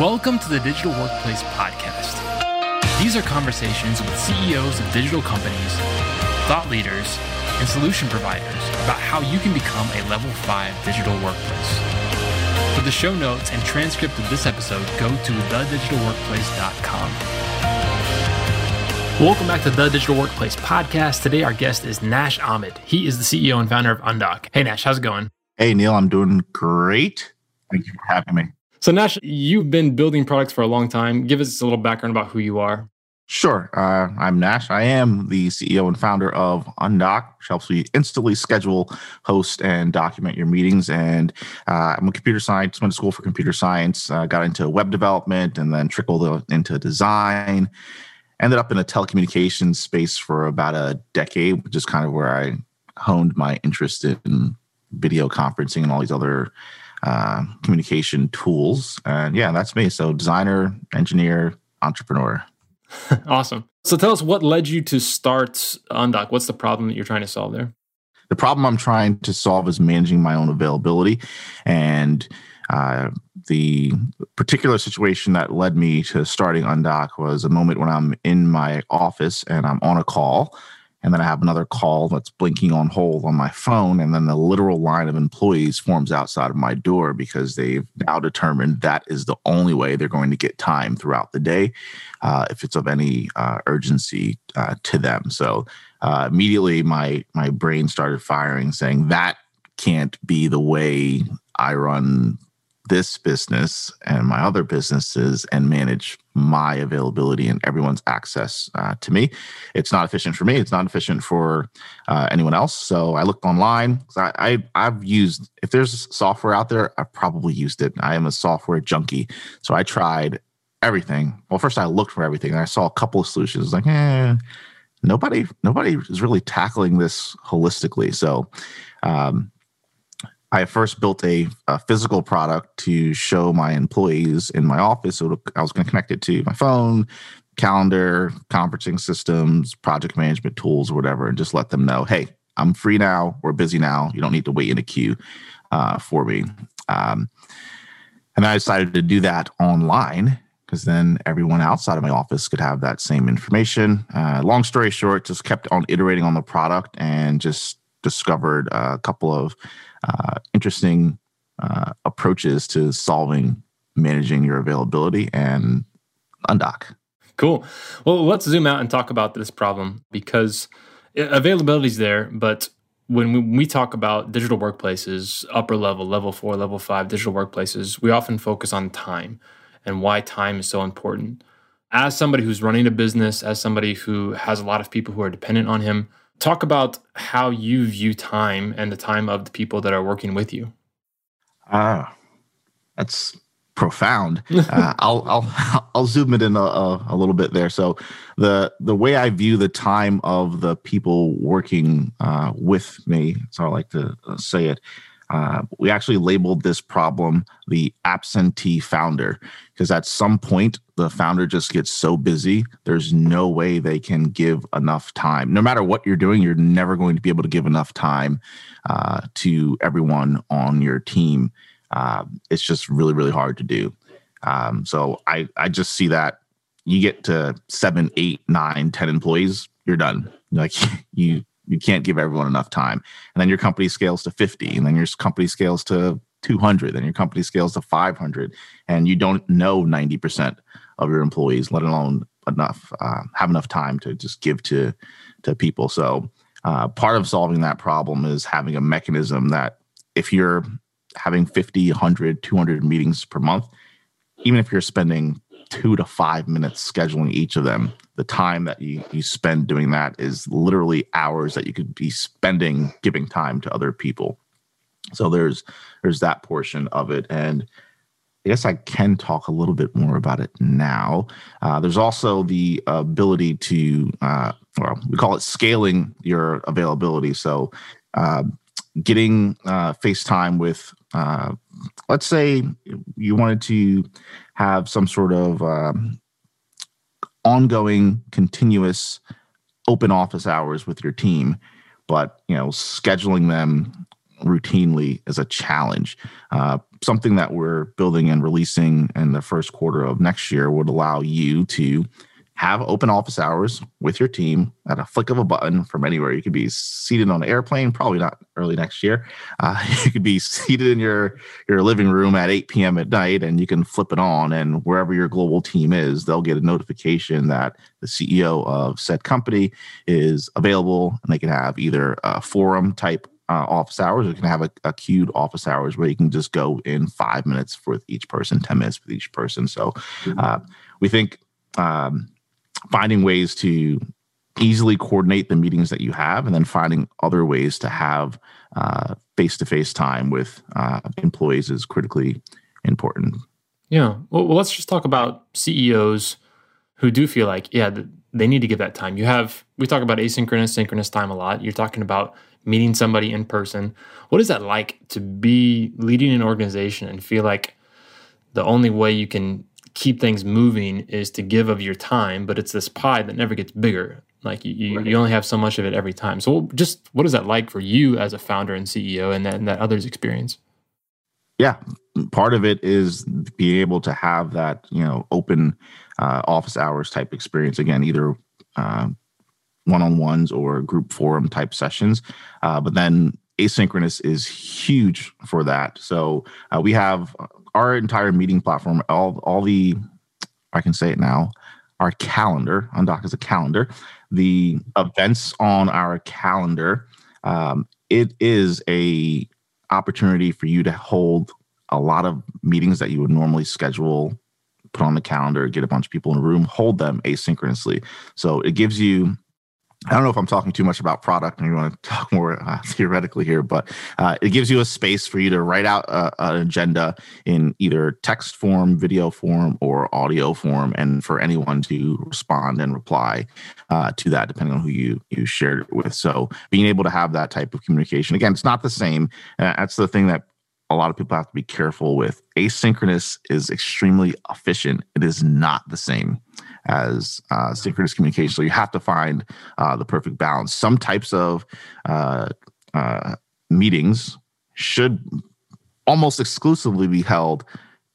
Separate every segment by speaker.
Speaker 1: Welcome to the Digital Workplace Podcast. These are conversations with CEOs of digital companies, thought leaders, and solution providers about how you can become a level 5 digital workplace. For the show notes and transcript of this episode, go to thedigitalworkplace.com. Welcome back to the Digital Workplace Podcast. Today, our guest is Nash Ahmed. He is the CEO and founder of Undock. Hey, Nash, how's it going?
Speaker 2: Hey, Neil, I'm doing great. Thank you for having me.
Speaker 1: So, Nash, you've been building products for a long time. Give us a little background about who you are.
Speaker 2: Sure. Uh, I'm Nash. I am the CEO and founder of Undock, which helps you instantly schedule, host, and document your meetings. And uh, I'm a computer science, went to school for computer science, uh, got into web development, and then trickled into design. Ended up in a telecommunications space for about a decade, which is kind of where I honed my interest in video conferencing and all these other uh, communication tools. And yeah, that's me. So designer, engineer, entrepreneur.
Speaker 1: awesome. So tell us what led you to start Undock. What's the problem that you're trying to solve there?
Speaker 2: The problem I'm trying to solve is managing my own availability. And uh, the particular situation that led me to starting Undock was a moment when I'm in my office and I'm on a call and then I have another call that's blinking on hold on my phone, and then the literal line of employees forms outside of my door because they've now determined that is the only way they're going to get time throughout the day, uh, if it's of any uh, urgency uh, to them. So uh, immediately, my my brain started firing, saying that can't be the way I run this business and my other businesses and manage my availability and everyone's access uh, to me. It's not efficient for me. It's not efficient for uh, anyone else. So I looked online. I, I have used if there's software out there, I've probably used it. I am a software junkie. So I tried everything. Well, first I looked for everything and I saw a couple of solutions. Like, eh, nobody nobody is really tackling this holistically. So um, I first built a, a, physical product to show my employees in my office. So I was going to connect it to my phone, calendar, conferencing systems, project management tools, or whatever, and just let them know, hey, I'm free now. We're busy now. You don't need to wait in a queue uh, for me. Um, and I decided to do that online because then everyone outside of my office could have that same information. Uh, long story short, just kept on iterating on the product and just discovered a couple of uh, interesting uh, approaches to solving managing your availability and undock.
Speaker 1: Cool. Well, let's zoom out and talk about this problem because availability is there, but when we, talk about digital workplaces, upper level, level four, level five digital workplaces, we often focus on time and why time is so important. As somebody who's running a business, as somebody who has a lot of people who are dependent on him, Talk about how you view time and the time of the people that are working with you.
Speaker 2: Ah, uh, that's profound. uh, I'll I'll I'll zoom it in a, a, a, little bit there. So the the way I view the time of the people working uh, with me, so I like to uh, say it, uh, we actually labeled this problem the absentee founder because at some point the founder just gets so busy there's no way they can give enough time. No matter what you're doing you're never going to be able to give enough time uh, to everyone on your team. Uh, it's just really really hard to do. Um, so i i just see that you get to seven eight nine ten employees you're done. Like you you can't give everyone enough time. And then your company scales to 50, and then your company scales to 200, then your company scales to 500, and you don't know 90% of your employees, let alone enough uh, have enough time to just give to to people. So uh, part of solving that problem is having a mechanism that if you're having 50, 100, 200 meetings per month, even if you're spending two to five minutes scheduling each of them, the time that you, you spend doing that is literally hours that you could be spending giving time to other people. So there's there's that portion of it. And i guess i can talk a little bit more about it now. Uh, there's also the ability to uh, well we call it scaling your availability. So uh, getting uh, facetime with uh, let's say you wanted to have some sort of um, ongoing, continuous open office hours with your team, but you know, scheduling them routinely is a challenge. Uh, something that we're building and releasing in the first quarter of next year would allow you to have open office hours with your team at a flick of a button from anywhere. You could be seated on an airplane, probably not early next year. Uh, you could be seated in your your living room at 8 p.m. at night, and you can flip it on, and wherever your global team is, they'll get a notification that the CEO of said company is available, and they can have either a forum type uh, office hours, or you can have a, a, queued office hours where you can just go in five minutes with each person, 10 minutes with each person. So uh, we think um, finding ways to easily coordinate the meetings that you have and then finding other ways to have face to face time with uh, employees is critically important.
Speaker 1: Yeah. Well, well, let's just talk about CEOs who do feel like, yeah, they need to give that time. You have, we talk about asynchronous, synchronous time a lot. You're talking about meeting somebody in person. What is that like to be leading an organization and feel like the only way you can keep things moving is to give of your time, but it's this pie that never gets bigger. Like you, you, right. you, only have so much of it every time. So just what is that like for you as a founder and CEO and that, and that others experience?
Speaker 2: Yeah, part of it is being able to have that, you know, open uh, office hours type experience. Again, either uh, one-on-ones or group forum type sessions. Uh, but then asynchronous is huge for that. So uh, we have our entire meeting platform, all all the I can say it now, our calendar Undock is a calendar. The events on our calendar, um, it is a opportunity for you to hold a lot of meetings that you would normally schedule, put on the calendar, get a bunch of people in a room, hold them asynchronously. So it gives you I don't know if I'm talking too much about product and you want to talk more uh, theoretically here, but uh, it gives you a space for you to write out a, an agenda in either text form, video form, or audio form, and for anyone to respond and reply uh, to that, depending on who you you shared it with. So being able to have that type of communication, again, it's not the same. Uh, that's the thing that a lot of people have to be careful with. Asynchronous is extremely efficient. It is not the same as uh, synchronous communication. So you have to find uh, the perfect balance. Some types of uh, uh, meetings should almost exclusively be held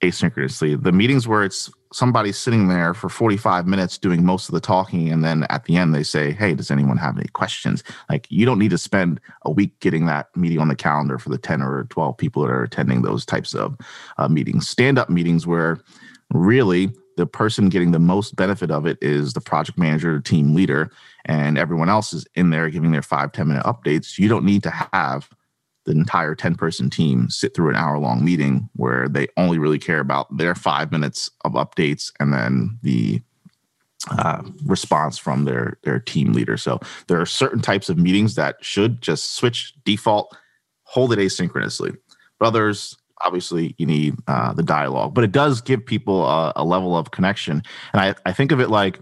Speaker 2: asynchronously. The meetings where it's somebody sitting there for 45 minutes doing most of the talking and then at the end they say hey does anyone have any questions like you don't need to spend a week getting that meeting on the calendar for the 10 or 12 people that are attending those types of uh, meetings stand up meetings where really the person getting the most benefit of it is the project manager, team leader, and everyone else is in there giving their five ten minute updates. You don't need to have the entire 10 person team sit through an hour long meeting where they only really care about their five minutes of updates and then the uh, response from their their team leader. So there are certain types of meetings that should just switch default, hold it asynchronously. But others obviously you need uh, the dialogue, but it does give people a, a level of connection. And I, I think of it like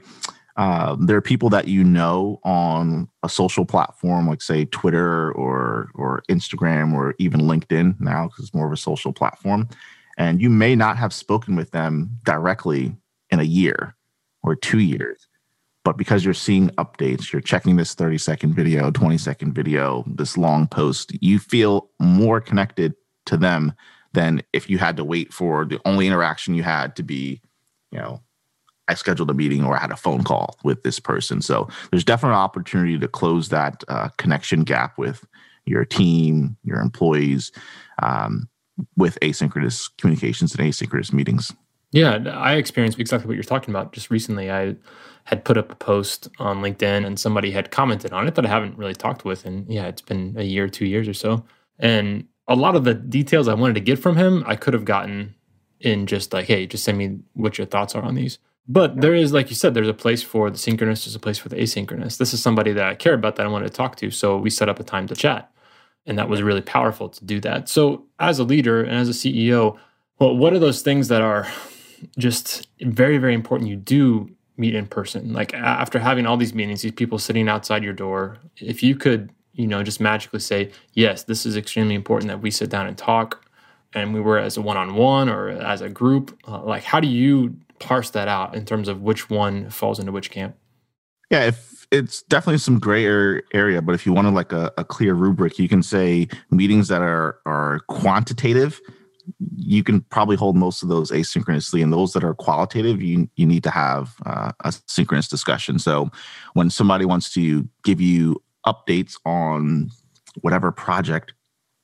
Speaker 2: uh, there are people that you know on a social platform, like say Twitter or or Instagram or even LinkedIn now, because it's more of a social platform, and you may not have spoken with them directly in a year or two years. But because you're seeing updates, you're checking this 30 second video, 20 second video, this long post, you feel more connected to them than if you had to wait for the only interaction you had to be, you know, I scheduled a meeting or I had a phone call with this person. So there's definitely an opportunity to close that uh, connection gap with your team, your employees, um, with asynchronous communications and asynchronous meetings.
Speaker 1: Yeah, I experienced exactly what you're talking about. Just recently, I had put up a post on LinkedIn and somebody had commented on it that I haven't really talked with. And yeah, it's been a year, two years or so. And a lot of the details I wanted to get from him, I could have gotten in just like, hey, just send me what your thoughts are on these. But there is, like you said, there's a place for the synchronous, there's a place for the asynchronous. This is somebody that I care about that I wanted to talk to. So we set up a time to chat. And that was really powerful to do that. So as a leader and as a CEO, well, what are those things that are just very, very important you do meet in person? Like after having all these meetings, these people sitting outside your door, if you could you know, just magically say, yes, this is extremely important that we sit down and talk and we were as a one-on-one or as a group uh, like how do you parse that out in terms of which one falls into which camp?
Speaker 2: Yeah, if it's definitely some gray area, but if you wanted like a, a clear rubric, you can say meetings that are are quantitative you can probably hold most of those asynchronously and those that are qualitative you you need to have uh, a synchronous discussion. So when somebody wants to give you updates on whatever project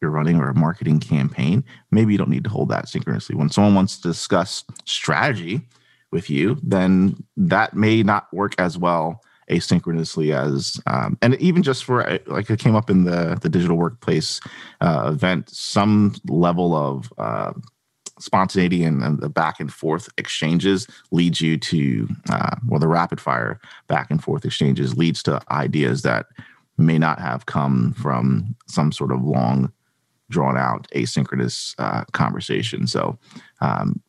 Speaker 2: you're running or a marketing campaign maybe you don't need to hold that synchronously. When someone wants to discuss strategy with you then that may not work as well asynchronously as um, and even just for like it came up in the the digital workplace uh, event some level of uh, spontaneity and, and, the back and forth exchanges leads you to uh, well the rapid fire back and forth exchanges leads to ideas that may not have come from some sort of long drawn out asynchronous uh, conversation so um,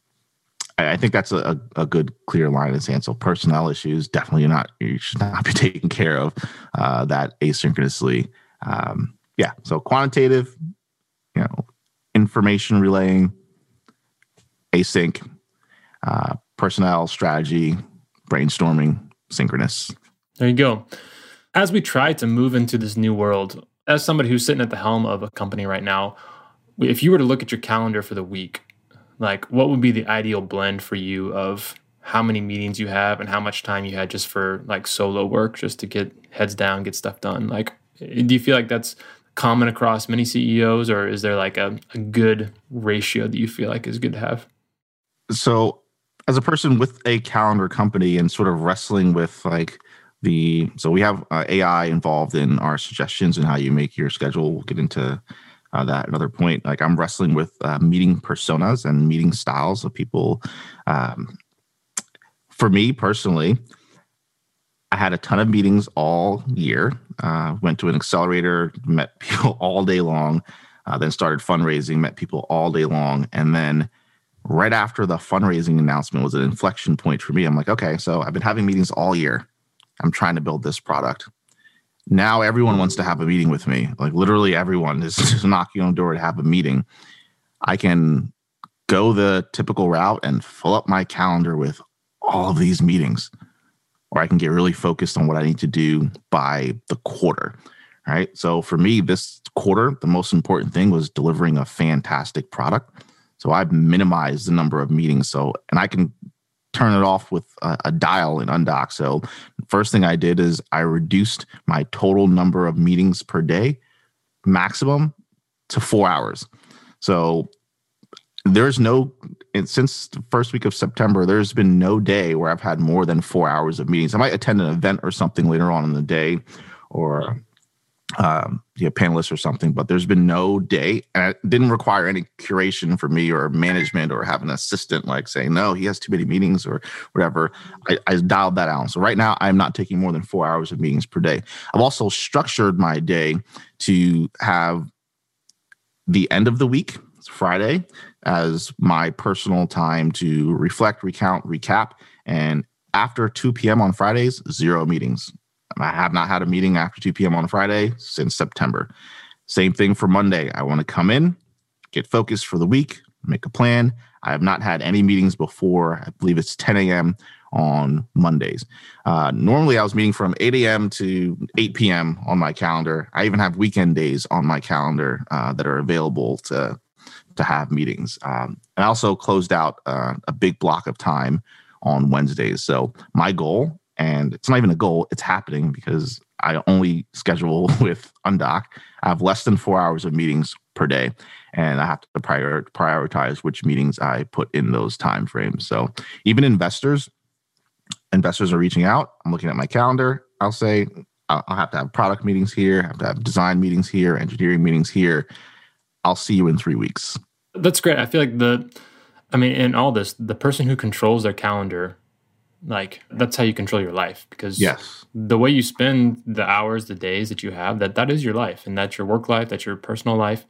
Speaker 2: I think that's a, a good clear line in the. So personnel issues definitely not you should not be taken care of uh, that asynchronously. Um, yeah, so quantitative, you know, information relaying, async, uh, personnel strategy, brainstorming, synchronous.
Speaker 1: There you go. As we try to move into this new world, as somebody who's sitting at the helm of a company right now, if you were to look at your calendar for the week, like what would be the ideal blend for you of how many meetings you have and how much time you had just for like solo work just to get heads down get stuff done? Like do you feel like that's common across many ceos or is there like a, a good ratio that you feel like is good to have?
Speaker 2: So as a person with a calendar company and sort of wrestling with like the so we have uh, ai involved in our suggestions and how you make your schedule we'll get into uh, that another point. Like I'm wrestling with uh, meeting personas and meeting styles of people. Um, for me personally, I had a ton of meetings all year. Uh, went to an accelerator, met people all day long, uh, then started fundraising, met people all day long, and then right after the fundraising announcement was an inflection point for me. I'm like, okay, so I've been having meetings all year. I'm trying to build this product now everyone wants to have a meeting with me. Like literally everyone is knocking on the door to have a meeting. I can go the typical route and fill up my calendar with all of these meetings, or I can get really focused on what I need to do by the quarter. Right. So for me, this quarter, the most important thing was delivering a fantastic product. So I've minimized the number of meetings. So, and I can turn it off with a, a, dial in Undock. So, first thing I did is I reduced my total number of meetings per day maximum to four hours. So, there's no since the first week of September, there's been no day where I've had more than four hours of meetings. I might attend an event or something later on in the day, or um, yeah, panelists or something, but there's been no day, and it didn't require any curation for me or management or have an assistant like saying, no, he has too many meetings or whatever. I, I dialed that out. So right now, I'm not taking more than four hours of meetings per day. I've also structured my day to have the end of the week, Friday, as my personal time to reflect, recount, recap, and after 2 p.m. on Fridays, zero meetings. I have not had a meeting after 2 p.m. on Friday since September. Same thing for Monday. I want to come in, get focused for the week, make a plan. I have not had any meetings before. I believe it's 10 a.m. on Mondays. Uh, normally, I was meeting from 8 a.m. to 8 p.m. on my calendar. I even have weekend days on my calendar uh, that are available to to have meetings. Um, and I also closed out uh, a big block of time on Wednesdays. So my goal and it's not even a goal it's happening because i only schedule with undock i have less than four hours of meetings per day and i have to prior, prioritize which meetings i put in those time frames. So even investors investors are reaching out. I'm looking at my calendar. I'll say i'll have to have product meetings here. I have to have design meetings here engineering meetings here. I'll see you in three weeks.
Speaker 1: That's great. I feel like the i mean in all this the person who controls their calendar like that's how you control your life because
Speaker 2: yes.
Speaker 1: the way you spend the hours the days that you have that that is your life and that's your work life that's your personal life.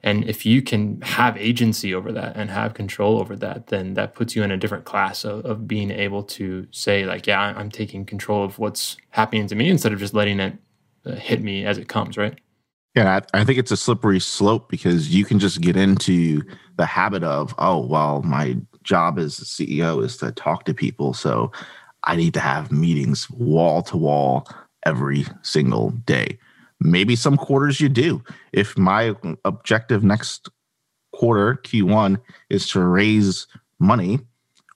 Speaker 1: And if you can have agency over that and have control over that then that puts you in a different class of, of being able to say like yeah i'm taking control of what's happening to me instead of just letting it uh, hit me as it comes right?
Speaker 2: Yeah, I, think it's a slippery slope because you can just get into the habit of, oh, well, my job as a CEO is to talk to people. So I need to have meetings wall to wall every single day. Maybe some quarters you do. If my objective next quarter, Q1, is to raise money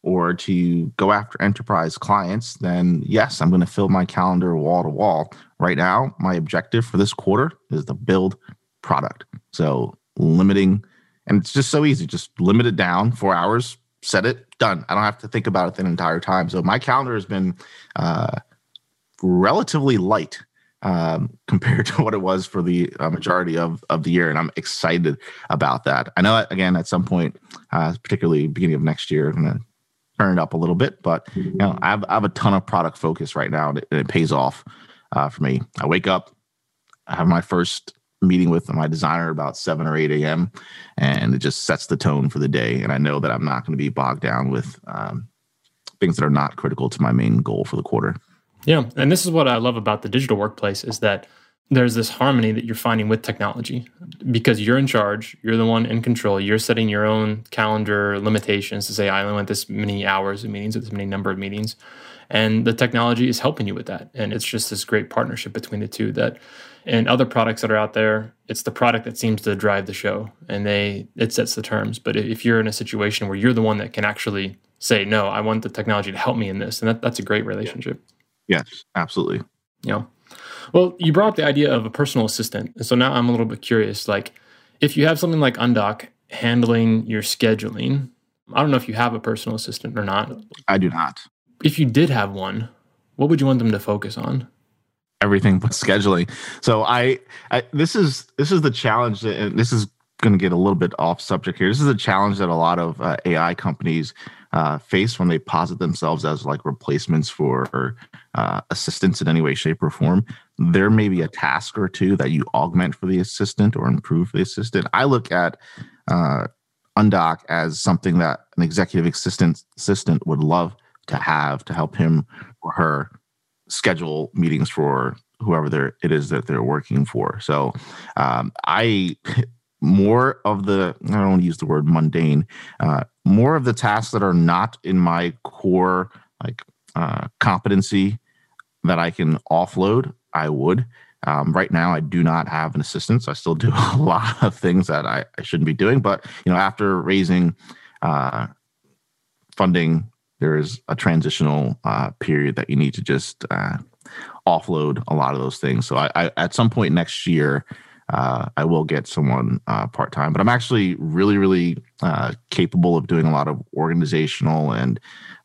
Speaker 2: or to go after enterprise clients, then yes, I'm going to fill my calendar wall to wall. Right now, my objective for this quarter is to build product. So limiting, and it's just so easy. Just limit it down four hours, set it, done. I don't have to think about it the entire time. So my calendar has been uh, relatively light um, compared to what it was for the uh, majority of, of the year. And I'm excited about that. I know, again, at some point, uh, particularly beginning of next year, I'm going to turn it up a little bit. But you know, I have, I have a ton of product focus right now, and it, it pays off uh, for me. I wake up, I have my first meeting with my designer about 7 or 8 a.m. and it just sets the tone for the day. And I know that I'm not going to be bogged down with um, things that are not critical to my main goal for the quarter.
Speaker 1: Yeah. And this is what I love about the digital workplace is that there's this harmony that you're finding with technology because you're in charge, you're the one in control, you're setting your own calendar limitations to say, I only want this many hours of meetings or this many number of meetings. And the technology is helping you with that. And it's just this great partnership between the two that and other products that are out there, it's the product that seems to drive the show and they it sets the terms. But if you're in a situation where you're the one that can actually say, no, I want the technology to help me in this, and that, that's a great relationship.
Speaker 2: Yes, absolutely.
Speaker 1: Yeah. Well, you brought up the idea of a personal assistant. And so now I'm a little bit curious. Like, if you have something like Undock handling your scheduling, I don't know if you have a personal assistant or not.
Speaker 2: I do not.
Speaker 1: If you did have one, what would you want them to focus on?
Speaker 2: Everything but scheduling. So I, I this is this is the challenge, and this is going to get a little bit off subject here. This is a challenge that a lot of uh, AI companies uh, face when they posit themselves as like replacements for uh, assistants in any way, shape, or form. There may be a task or two that you augment for the assistant or improve the assistant. I look at uh, Undock as something that an executive assistant assistant would love to have to help him or her schedule meetings for whoever it is that they're working for. So um, I more of the I don't want to use the word mundane, uh, more of the tasks that are not in my core like uh, competency that I can offload, I would. Um, right now, I do not have an assistant, so I still do a lot of things that I, I shouldn't be doing. But you know, after raising uh, funding, there is a transitional uh, period that you need to just uh, offload a lot of those things. So I, I, at some point next year, uh, I will get someone uh, part time. But I'm actually really, really uh, capable of doing a lot of organizational and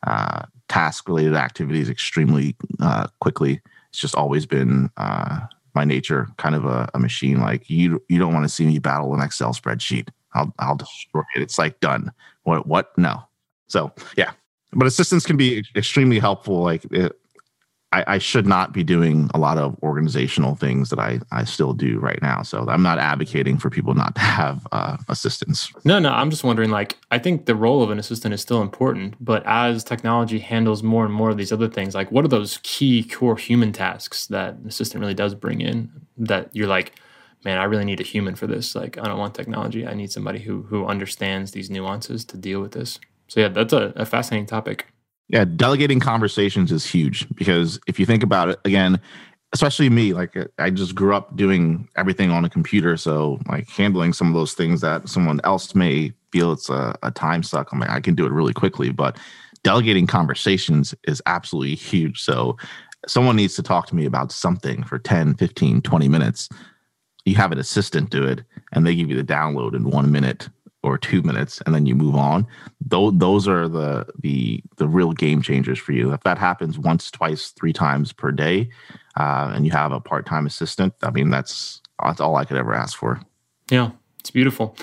Speaker 2: uh, task related activities extremely uh, quickly. It's just always been uh, my nature, kind of a, a, machine. Like you, you don't want to see me battle an Excel spreadsheet. I'll, I'll destroy it. It's like done. What? What? No. So yeah, but assistants can be extremely helpful. Like it, I, I, should not be doing a lot of organizational things that I, I still do right now. So I'm not advocating for people not to have uh, assistants.
Speaker 1: No, no, I'm just wondering like, I think the role of an assistant is still important, but as technology handles more and more of these other things, like what are those key core human tasks that an assistant really does bring in that you're like, man, I really need a human for this. Like, I don't want technology. I need somebody who, who understands these nuances to deal with this. So yeah, that's a, a fascinating topic.
Speaker 2: Yeah, delegating conversations is huge because if you think about it, again, especially me, like uh, I just grew up doing everything on a computer. So, like handling some of those things that someone else may feel it's a, a time suck, I'm like, I can do it really quickly. But delegating conversations is absolutely huge. So, someone needs to talk to me about something for 10, 15, 20 minutes. You have an assistant do it, and they give you the download in one minute or two minutes and then you move on. Those those are the the the real game changers for you. If that happens once twice three times per day uh, and you have a part-time assistant i mean that's that's all i could ever ask for.
Speaker 1: Yeah it's beautiful.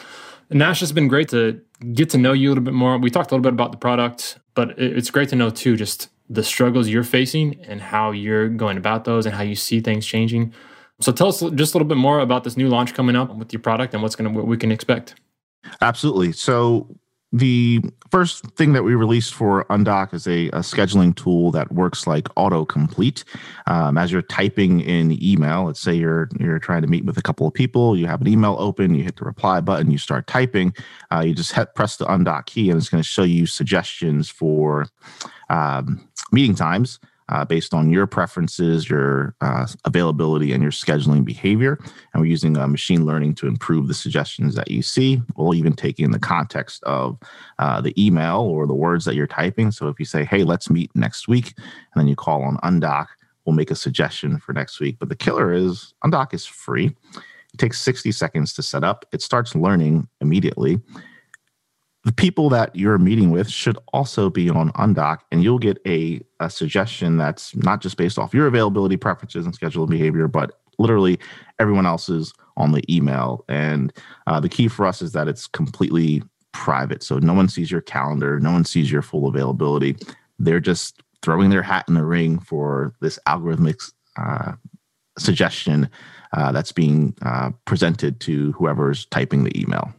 Speaker 1: Nash has been great to get to know you a little bit more. We talked a little bit about the product but it's great to know too just the struggles you're facing and how you're going about those and how you see things changing. So tell us just a little bit more about this new launch coming up with your product and what's going to what we can expect
Speaker 2: Absolutely. So the first thing that we released for Undock is a, a scheduling tool that works like autocomplete. Um, as you're typing in email, let's say you're you're trying to meet with a couple of people, you have an email open, you hit the reply button, you start typing, uh, you just hit, press the Undock key, and it's going to show you suggestions for um, meeting times uh, based on your preferences, your uh, availability, and your scheduling behavior. And we're using uh, machine learning to improve the suggestions that you see. We'll even take in the context of uh, the email or the words that you're typing. So if you say, hey, let's meet next week, and then you call on Undock, we'll make a suggestion for next week. But the killer is Undock is free. It takes 60 seconds to set up. It starts learning immediately the people that you're meeting with should also be on Undock, and you'll get a, a suggestion that's not just based off your availability preferences and schedule behavior, but literally everyone else's on the email. And uh, the key for us is that it's completely private. So no one sees your calendar, no one sees your full availability. They're just throwing their hat in the ring for this algorithmic uh, suggestion uh, that's being uh, presented to whoever's typing the email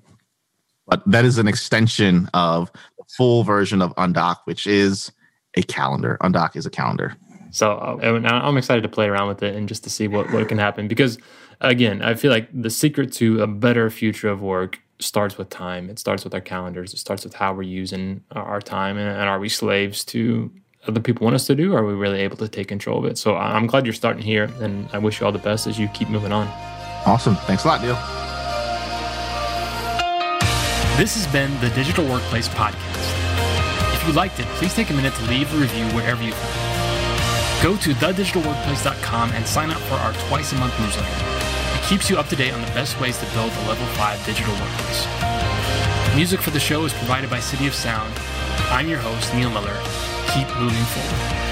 Speaker 2: but that is an extension of the full version of Undock, which is a calendar. Undock is a calendar.
Speaker 1: So uh, I'm excited to play around with it and just to see what, what can happen because, again, I feel like the secret to a better future of work starts with time. It starts with our calendars. It starts with how we're using our time. And, and are we slaves to other people want us to do? Or are we really able to take control of it? So I'm glad you're starting here. And I wish you all the best as you keep moving on.
Speaker 2: Awesome. Thanks a lot, Neil.
Speaker 1: This has been the Digital Workplace Podcast. If you liked it, please take a minute to leave a review wherever you found Go to thedigitalworkplace.com and sign up for our twice a month newsletter. It keeps you up to date on the best ways to build a level 5 digital workplace. Music for the show is provided by City of Sound. I'm your host, Neil Miller. Keep moving forward.